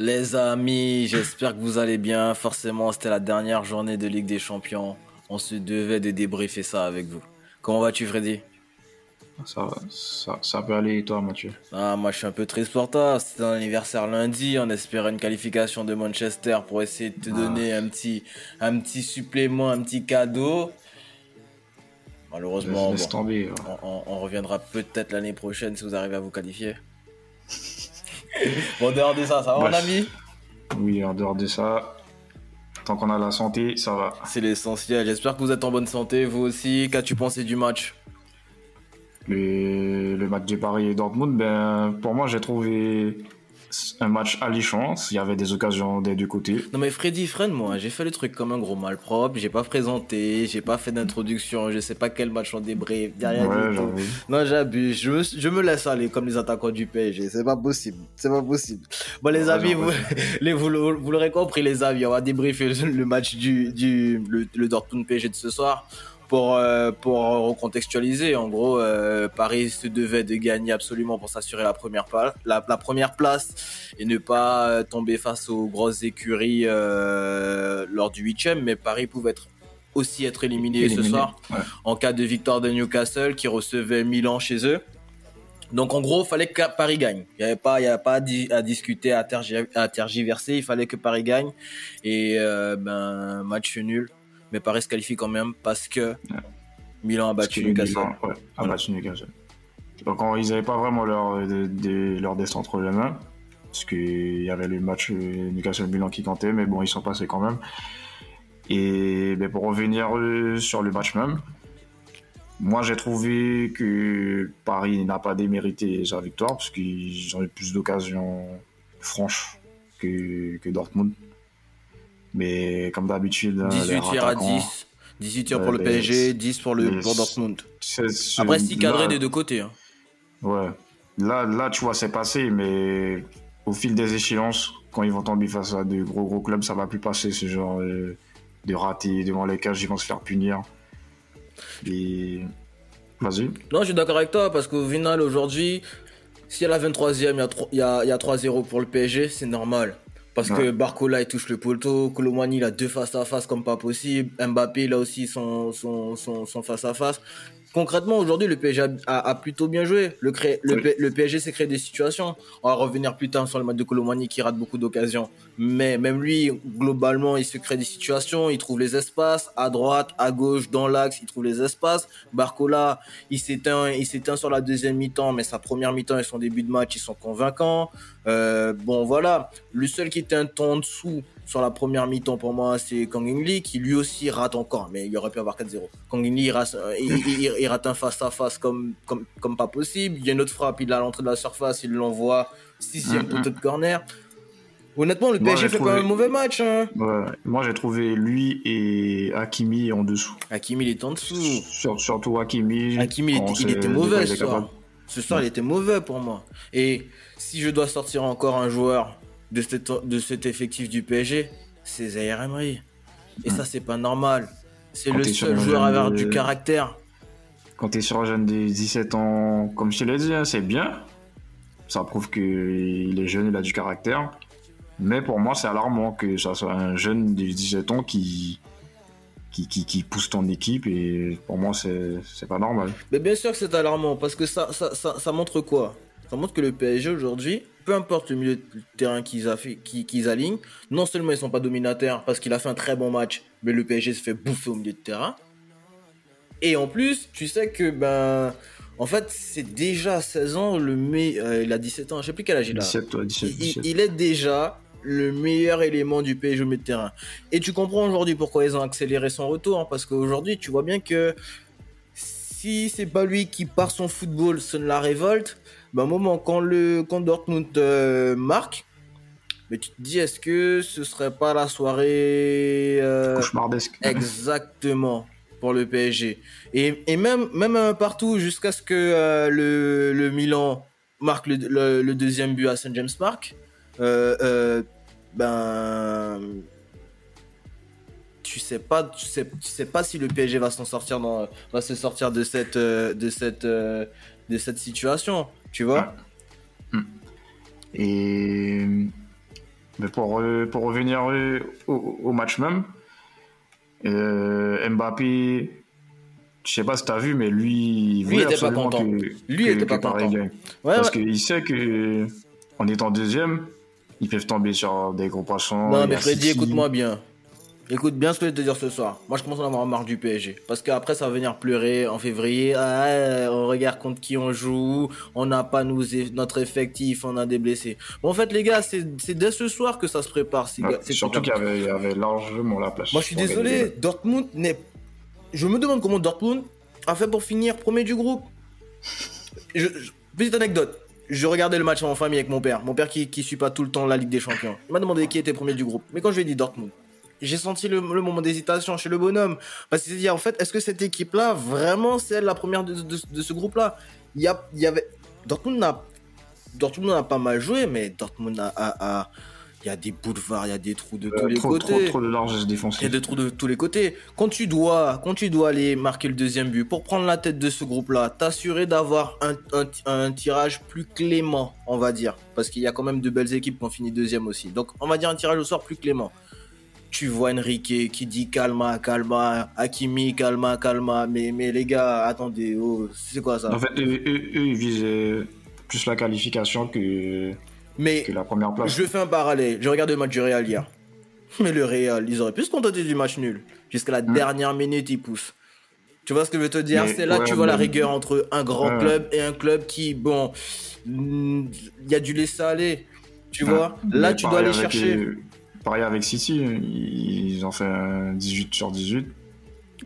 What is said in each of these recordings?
Les amis, j'espère que vous allez bien. Forcément, c'était la dernière journée de Ligue des Champions. On se devait de débriefer ça avec vous. Comment vas-tu, Freddy? Ça, ça, ça, peut aller et toi, Mathieu? Ah, Moi, je suis un peu triste pour toi. C'était un anniversaire lundi. On espérait une qualification de Manchester pour essayer de te ah. donner un petit, un petit supplément, un petit cadeau. Malheureusement, on, reviendra peut-être l'année prochaine si vous arrivez à vous qualifier. Bon, en dehors de ça, ça va, mon ami Oui, en dehors de ça, tant qu'on a la santé, ça va. C'est l'essentiel. J'espère que vous êtes en bonne santé, vous aussi. Qu'as-tu pensé du match? Le, le match de Paris et Dortmund, ben, pour moi, j'ai trouvé un match alléchant. Il y avait des occasions des deux côtés. Non, mais Freddy, freine moi. J'ai fait le truc comme un gros malpropre. J'ai pas présenté, j'ai pas fait d'introduction. Je sais pas quel match on débrief. Derrière ouais, Non, j'abuse. Je me, je me laisse aller comme les attaquants du PSG. C'est pas possible. C'est pas possible. Bon, les amis, vous, les, vous, vous l'aurez compris, les amis. On va débriefer le match du, du le, le Dortmund PSG de ce soir pour euh, pour recontextualiser, en gros, euh, Paris se devait de gagner absolument pour s'assurer la première place, la, première place et ne pas euh, tomber face aux grosses écuries lors du huitième. Mais Paris pouvait être aussi être éliminé, ce soir en cas de victoire de Newcastle qui recevait Milan chez eux. Donc en gros, il fallait que Paris gagne. Il n'y avait pas, il y avait pas à, discuter, à, tergiverser. Il fallait que Paris gagne. Et ben match nul mais Paris se qualifie quand même parce que Milan a battu Newcastle. ouais, a battu Newcastle. Donc ils n'avaient pas vraiment leur, de, leur destin entre les mains, parce qu'il y avait le match euh, Newcastle-Milan qui comptait, mais bon, ils sont passés quand même. Et ben, pour revenir euh, sur le match même, moi j'ai trouvé que Paris n'a pas démérité sa victoire, parce qu'ils ont eu plus d'occasions franches que, que Dortmund. Mais comme d'habitude, 18 hein, tirs à 10. 18 tirs pour le PSG, 10 pour le pour Dortmund. Après, 6 cadrés des deux côtés. Hein. Ouais. Là, là, tu vois, c'est passé, mais au fil des échéances, quand ils vont tomber face à de gros gros clubs, ça va plus passer ce genre de ratés devant les cages, ils vont se faire punir. Et... Vas-y. Non, je suis d'accord avec toi, parce qu'au final, aujourd'hui, si à la 23e, il y a 3-0 pour le PSG, c'est normal. Parce que Barcola il touche le poteau, Colomani il a deux face à face comme pas possible, Mbappé il a aussi son, son, son face à face concrètement, aujourd'hui, le PSG a, plutôt bien joué. Le, le, PSG s'est créé des situations. On va revenir plus tard sur le match de Colomani qui rate beaucoup d'occasions. Mais même lui, globalement, il se crée des situations. Il trouve les espaces à droite, à gauche, dans l'axe. Il trouve les espaces. Barcola, il s'éteint, il s'éteint sur la deuxième mi-temps, mais sa première mi-temps et son début de match, ils sont convaincants. Euh, bon, voilà. Le seul qui était un temps en dessous, sur la première mi-temps pour moi, c'est Kang In Lee qui lui aussi rate encore, mais il aurait pu avoir 4-0. Kang In Lee il rate, il, rate un face à face comme, comme, comme pas possible. Il y a une autre frappe, il a à l'entrée de la surface, il l'envoie sixième mm, poteau de corner. Honnêtement, le PSG fait quand même un mauvais match. Hein. Moi, j'ai trouvé lui et Hakimi en dessous. Hakimi, il est en dessous. surtout Hakimi. Hakimi, il était, mauvais ce soir. Ce soir, il était mauvais pour moi. Et si je dois sortir encore un joueur de, de cet effectif du PSG, c'est Zaire Emery. Et ça, c'est pas normal. C'est le seul joueur à avoir du caractère. Quand tu es sur un jeune de 17 ans, comme je te l'ai dit, hein, c'est bien. Ça prouve qu'il est jeune, il a du caractère. Mais pour moi, c'est alarmant que ça soit un jeune de 17 ans qui, qui, qui, pousse ton équipe. Et pour moi, c'est pas normal. Mais bien sûr que c'est alarmant parce que ça, ça, ça, ça montre quoi? Ça montre que le PSG aujourd'hui peu importe le milieu de terrain qu'ils alignent, non seulement ils sont pas dominateurs parce qu'il a fait un très bon match, mais le PSG se fait bouffer au milieu de terrain. Et en plus, tu sais que ben en fait, c'est déjà 16 ans le mais euh, il a 17 ans, je sais plus quel âge il a. 17, 17, Il, est déjà le meilleur élément du PSG au milieu de terrain. Et tu comprends aujourd'hui pourquoi ils ont accéléré son retour hein, parce qu'aujourd'hui, tu vois bien que si c'est pas lui qui part son football, sonne la révolte bah, moment, quand, le, quand Dortmund euh, marque, mais tu te dis, est-ce que ce serait pas la soirée euh, cauchemardesque Exactement pour le PSG. Et, et même, même partout, jusqu'à ce que euh, le, le, Milan marque le, le, deuxième but à Saint James Park, ben tu sais pas tu sais, tu sais pas si le PSG va s'en sortir dans va se sortir de cette de cette de cette situation tu vois hmm. Et Mais pour, pour revenir au, match même, Mbappé, je sais pas si tu as vu, mais lui, il lui était pas content. Que, lui que, était pas content. Parce qu'il sait que en étant deuxième, ils peuvent tomber sur des gros poissons. Non, mais Freddy, écoute-moi bien. Écoute bien ce que je vais te dire ce soir. Moi, je commence à avoir marre du PSG. Parce qu'après, ça va venir pleurer en février. Ah, on regarde contre qui on joue. On n'a pas nous, notre effectif. On a des blessés. Bon, en fait, les gars, c'est dès ce soir que ça se prépare. surtout qu'il y, avait, largement la place. Moi, je suis désolé. Dortmund n'est. Je me demande comment Dortmund a fait pour finir premier du groupe. Petite anecdote. Je regardais le match en famille avec mon père. Mon père qui, qui suit pas tout le temps la Ligue des Champions. Il m'a demandé qui était premier du groupe. Mais quand je lui ai dit Dortmund, j'ai senti le, moment d'hésitation chez le bonhomme. Parce qu'il s'est dit, en fait, est-ce que cette équipe-là, vraiment, c'est la première de, ce groupe-là? Il y, il y avait. Dortmund n'a Dortmund a pas mal joué, mais Dortmund a, il y a des boulevards, il y a des trous de euh, tous les côtés. Trop, trop de largesse défensive. Il y a des trous de tous les côtés. Quand tu dois, quand tu dois aller marquer le deuxième but pour prendre la tête de ce groupe-là, t'assurer d'avoir un, un, tirage plus clément, on va dire, parce qu'il y a quand même de belles équipes qui ont fini deuxième aussi. Donc, on va dire un tirage au sort plus clément tu vois Enrique qui dit calma, calma, Hakimi, calma, calma. Mais, mais les gars, attendez, oh, c'est quoi ça? En fait, eux, ils visent plus la qualification que, mais la première place. Je fais un parallèle. Je regarde le match du Real hier. Mais le Real, ils auraient pu se contenter du match nul. Jusqu'à la hmm. dernière minute, ils poussent. Tu vois ce que je veux te dire? C'est là que tu vois la rigueur entre un grand club et un club qui, bon, il y a du laisser aller. Tu vois? Là, tu dois aller chercher. Pareil avec City, ils ont fait 18 sur 18.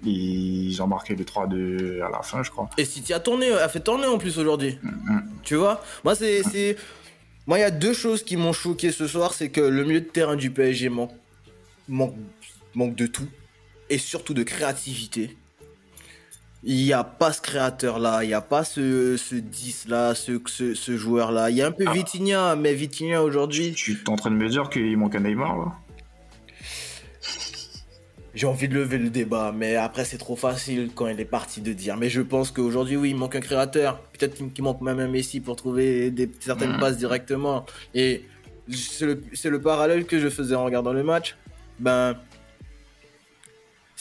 Ils ont marqué les 3-2 à la fin, je crois. Et City a tourné, a fait tourner en plus aujourd'hui. Mm-hmm. Tu vois? Moi, c'est. Moi, il y a deux choses qui m'ont choqué ce soir. C'est que le milieu de terrain du PSG manque, manque, manque de tout. Et surtout de créativité. Il n'y a pas ce créateur-là, il n'y a pas ce, ce 10-là, ce, ce, joueur-là. Il y a un peu ah. Vitinha, mais Vitinha aujourd'hui. Tu es en train de me dire qu'il manque un Neymar, là? J'ai envie de lever le débat, mais après, c'est trop facile quand il est parti de dire. Mais je pense qu'aujourd'hui, oui, il manque un créateur. Peut-être qu'il manque même un Messi pour trouver des, certaines hmm. passes directement. Et c'est le, le parallèle que je faisais en regardant le match. Ben,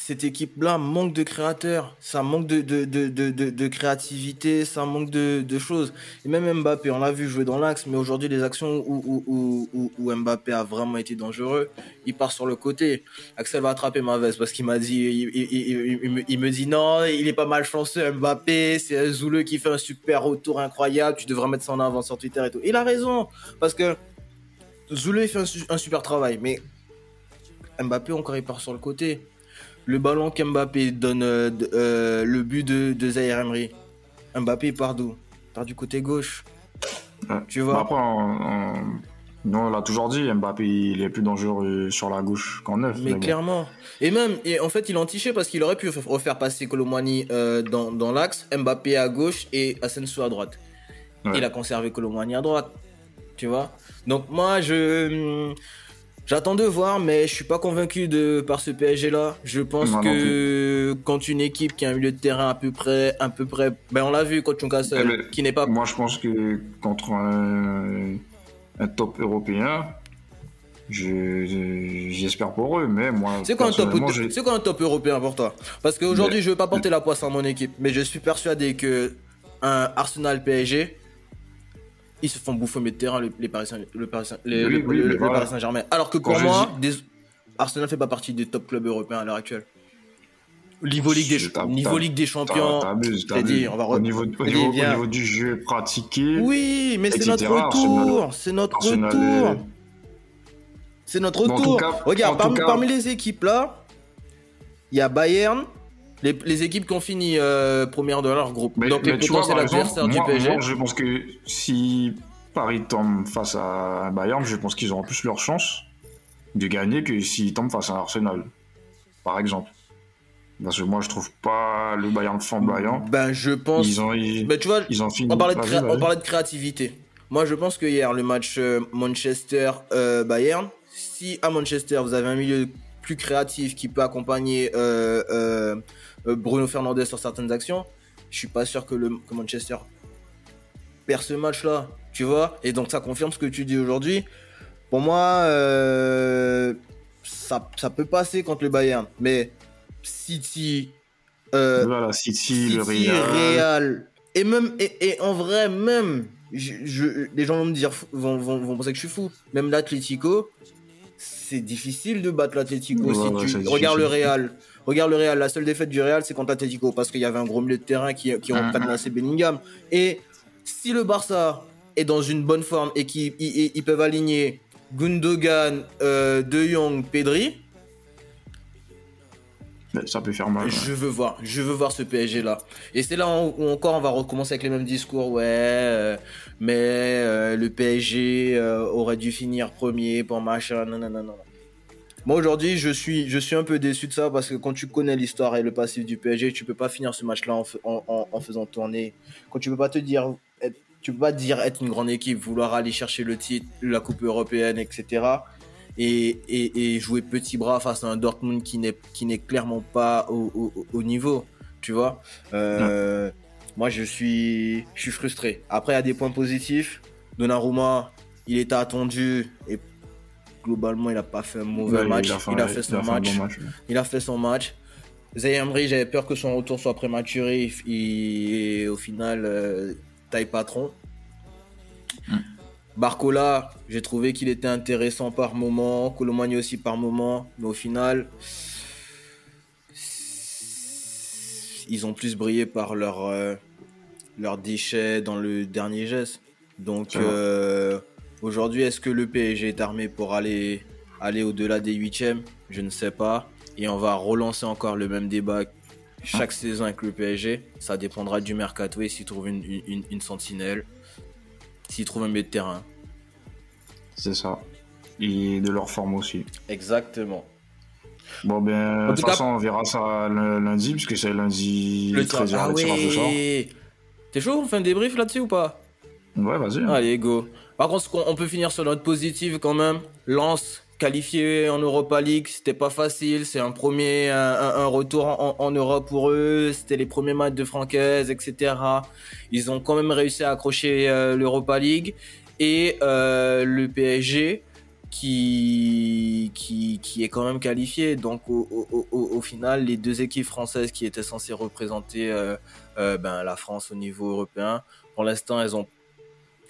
cette équipe-là manque de créateurs, ça manque de, de, de, de, créativité, ça manque de, choses. Et même Mbappé, on l'a vu jouer dans l'axe, mais aujourd'hui, les actions où, où, où, Mbappé a vraiment été dangereux, il part sur le côté. Axel va attraper ma veste parce qu'il m'a dit, il, me, dit non, il est pas mal chanceux, Mbappé, c'est Zouleux qui fait un super retour incroyable, tu devrais mettre ça en avant sur Twitter et tout. Il a raison, parce que Zouleux, fait un super travail, mais Mbappé, encore, il part sur le côté le ballon qu'Mbappé donne euh, euh, le but de, de Zaire Emery. Mbappé part d'où Part du côté gauche. Tu vois Après, on, l'a toujours dit, Mbappé il est plus dangereux sur la gauche qu'en neuf. Mais, clairement. Et même, et en fait, il a tiché parce qu'il aurait pu refaire passer Colomani euh, dans, dans l'axe, Mbappé à gauche et Asensio à droite. Il a conservé Colomani à droite. Tu vois Donc moi, je J'attends de voir, mais je suis pas convaincu de par ce PSG là. Je pense que quand une équipe qui a un milieu de terrain à peu près, à peu près, ben on l'a vu contre Newcastle, eh qui n'est pas. Moi, je pense que contre un, top européen, j'espère pour eux, mais moi. C'est quoi, un top, c'est quoi un top européen pour toi? Parce qu'aujourd'hui, je veux pas porter la poisse à mon équipe, mais je suis persuadé que un Arsenal PSG ils se font bouffer au milieu de terrain, les, Parisiens, le, Paris Saint-Germain. Alors que pour moi, des... Arsenal fait pas partie des top clubs européens à l'heure actuelle. Niveau Ligue des, niveau Ligue des Champions, dit, on va au, niveau, au, niveau, du jeu pratiqué. Oui, mais c'est notre retour. C'est notre retour. C'est notre retour. Regarde, parmi les équipes là, il y a Bayern, les, équipes qui ont fini euh, première de leur groupe. Donc les potentiels adversaires du PSG. je pense que si Paris tombe face à Bayern, je pense qu'ils auront plus leur chance de gagner que s'ils tombent face à Arsenal, par exemple. Parce que moi, je trouve pas le Bayern flamboyant. Ben, je pense. Ils ont, ben, tu vois, ils ont fini. On parlait, de on parlait de créativité. Moi, je pense que hier, le match euh, Manchester-Bayern, si à Manchester, vous avez un milieu plus créatif qui peut accompagner euh, euh, Bruno Fernandez sur certaines actions, je suis pas sûr que, le, Manchester perd ce match-là, tu vois. Et donc ça confirme ce que tu dis aujourd'hui. Pour moi, ça, ça peut passer contre le Bayern. Mais City, voilà, City, le Real. Et même, et, en vrai, même, je, les gens vont me dire, vont, vont, vont penser que je suis fou. Même l'Atlético, c'est difficile de battre l'Atlético si tu regardes le Real. Regarde le Real, la seule défaite du Real, c'est contre l'Atlético parce qu'il y avait un gros milieu de terrain qui, qui ont mm Bellingham. Et si le Barça est dans une bonne forme et qu'ils ils, peuvent aligner Gundogan, euh, De Jong, Pedri, ça peut faire mal. Je veux voir, je veux voir ce PSG là. Et c'est là où encore on va recommencer avec les mêmes discours. Ouais, euh, mais euh, le PSG aurait dû finir premier pour machin. Non, non, non, non. Moi aujourd'hui, je suis, je suis un peu déçu de ça parce que quand tu connais l'histoire et le passif du PSG, tu peux pas finir ce match-là en, faisant tourner. Quand tu peux pas te dire, tu peux pas dire être une grande équipe, vouloir aller chercher le titre, la Coupe européenne, etc. Et, jouer petit bras face à un Dortmund qui n'est, qui n'est clairement pas au, niveau, tu vois. Euh, moi, je suis, je suis frustré. Après, il y a des points positifs. Donnarumma, il était attendu et globalement, il n'a pas fait un mauvais match. Il a, fait, son match. Il a fait son match. Zayamri, j'avais peur que son retour soit prématuré et, au final, euh, taille patron. Barcola, j'ai trouvé qu'il était intéressant par moment, Colomani aussi par moment, mais au final, ils ont plus brillé par leur, euh, leur déchet dans le dernier geste. Donc, Aujourd'hui, est-ce que le PSG est armé pour aller, aller au-delà des huitièmes? Je ne sais pas. Et on va relancer encore le même débat chaque saison avec le PSG. Ça dépendra du mercato et s'il trouve une, une, sentinelle, s'il trouve un milieu de terrain. C'est ça. Et de leur forme aussi. Exactement. Bon, ben, de toute façon, on verra ça lundi, puisque c'est lundi le 13h, ah oui. T'es chaud On fait un débrief là-dessus ou pas? Ouais, vas-y. Allez, go. Par contre, on peut finir sur note positive quand même. Lance qualifié en Europa League, c'était pas facile. C'est un premier, un, retour en, Europe pour eux. C'était les premiers matchs de Francaise, etc. Ils ont quand même réussi à accrocher euh, l'Europa League et euh, le PSG qui, qui, qui est quand même qualifié. Donc au, final, les deux équipes françaises qui étaient censées représenter euh, ben, la France au niveau européen, pour l'instant, elles ont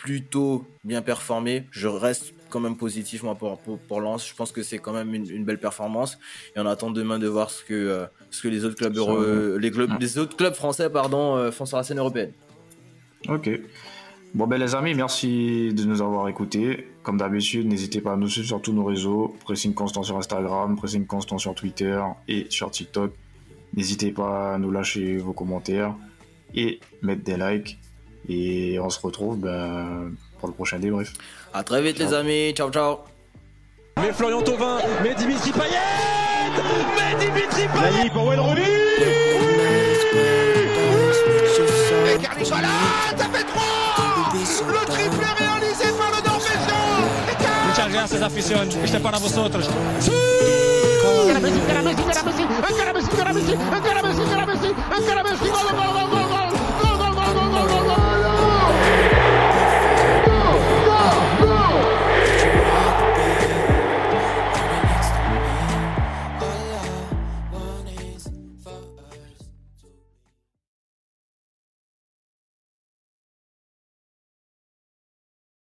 plutôt bien performé. Je reste quand même positif moi pour, pour, Lens. Je pense que c'est quand même une, belle performance. Et on attend demain de voir ce que, euh, ce que les autres clubs les, clubs, les autres clubs français pardon, euh, font sur la scène européenne. Ok. Bon ben les amis, merci de nous avoir écoutés. Comme d'habitude, n'hésitez pas à nous suivre sur tous nos réseaux. Pressing constant sur Instagram, pressing constant sur Twitter et sur TikTok. N'hésitez pas à nous lâcher vos commentaires et mettre des likes. Et on se retrouve ben, pour le prochain débrief. A très vite les amis, ciao ciao. Mais Florian Thauvin, mais Dimitri Payet Mais Dimitri Payet pour Wayne Et Carly ça fait 3 Le triplé réalisé par le Norvégien Muchas gracias afición, este para vosotros. ¡Sí! Encara Messi, encara Messi, encara Messi, encara Messi, encara Messi, encara Messi, encara Messi, encara Messi, gol, gol, gol, gol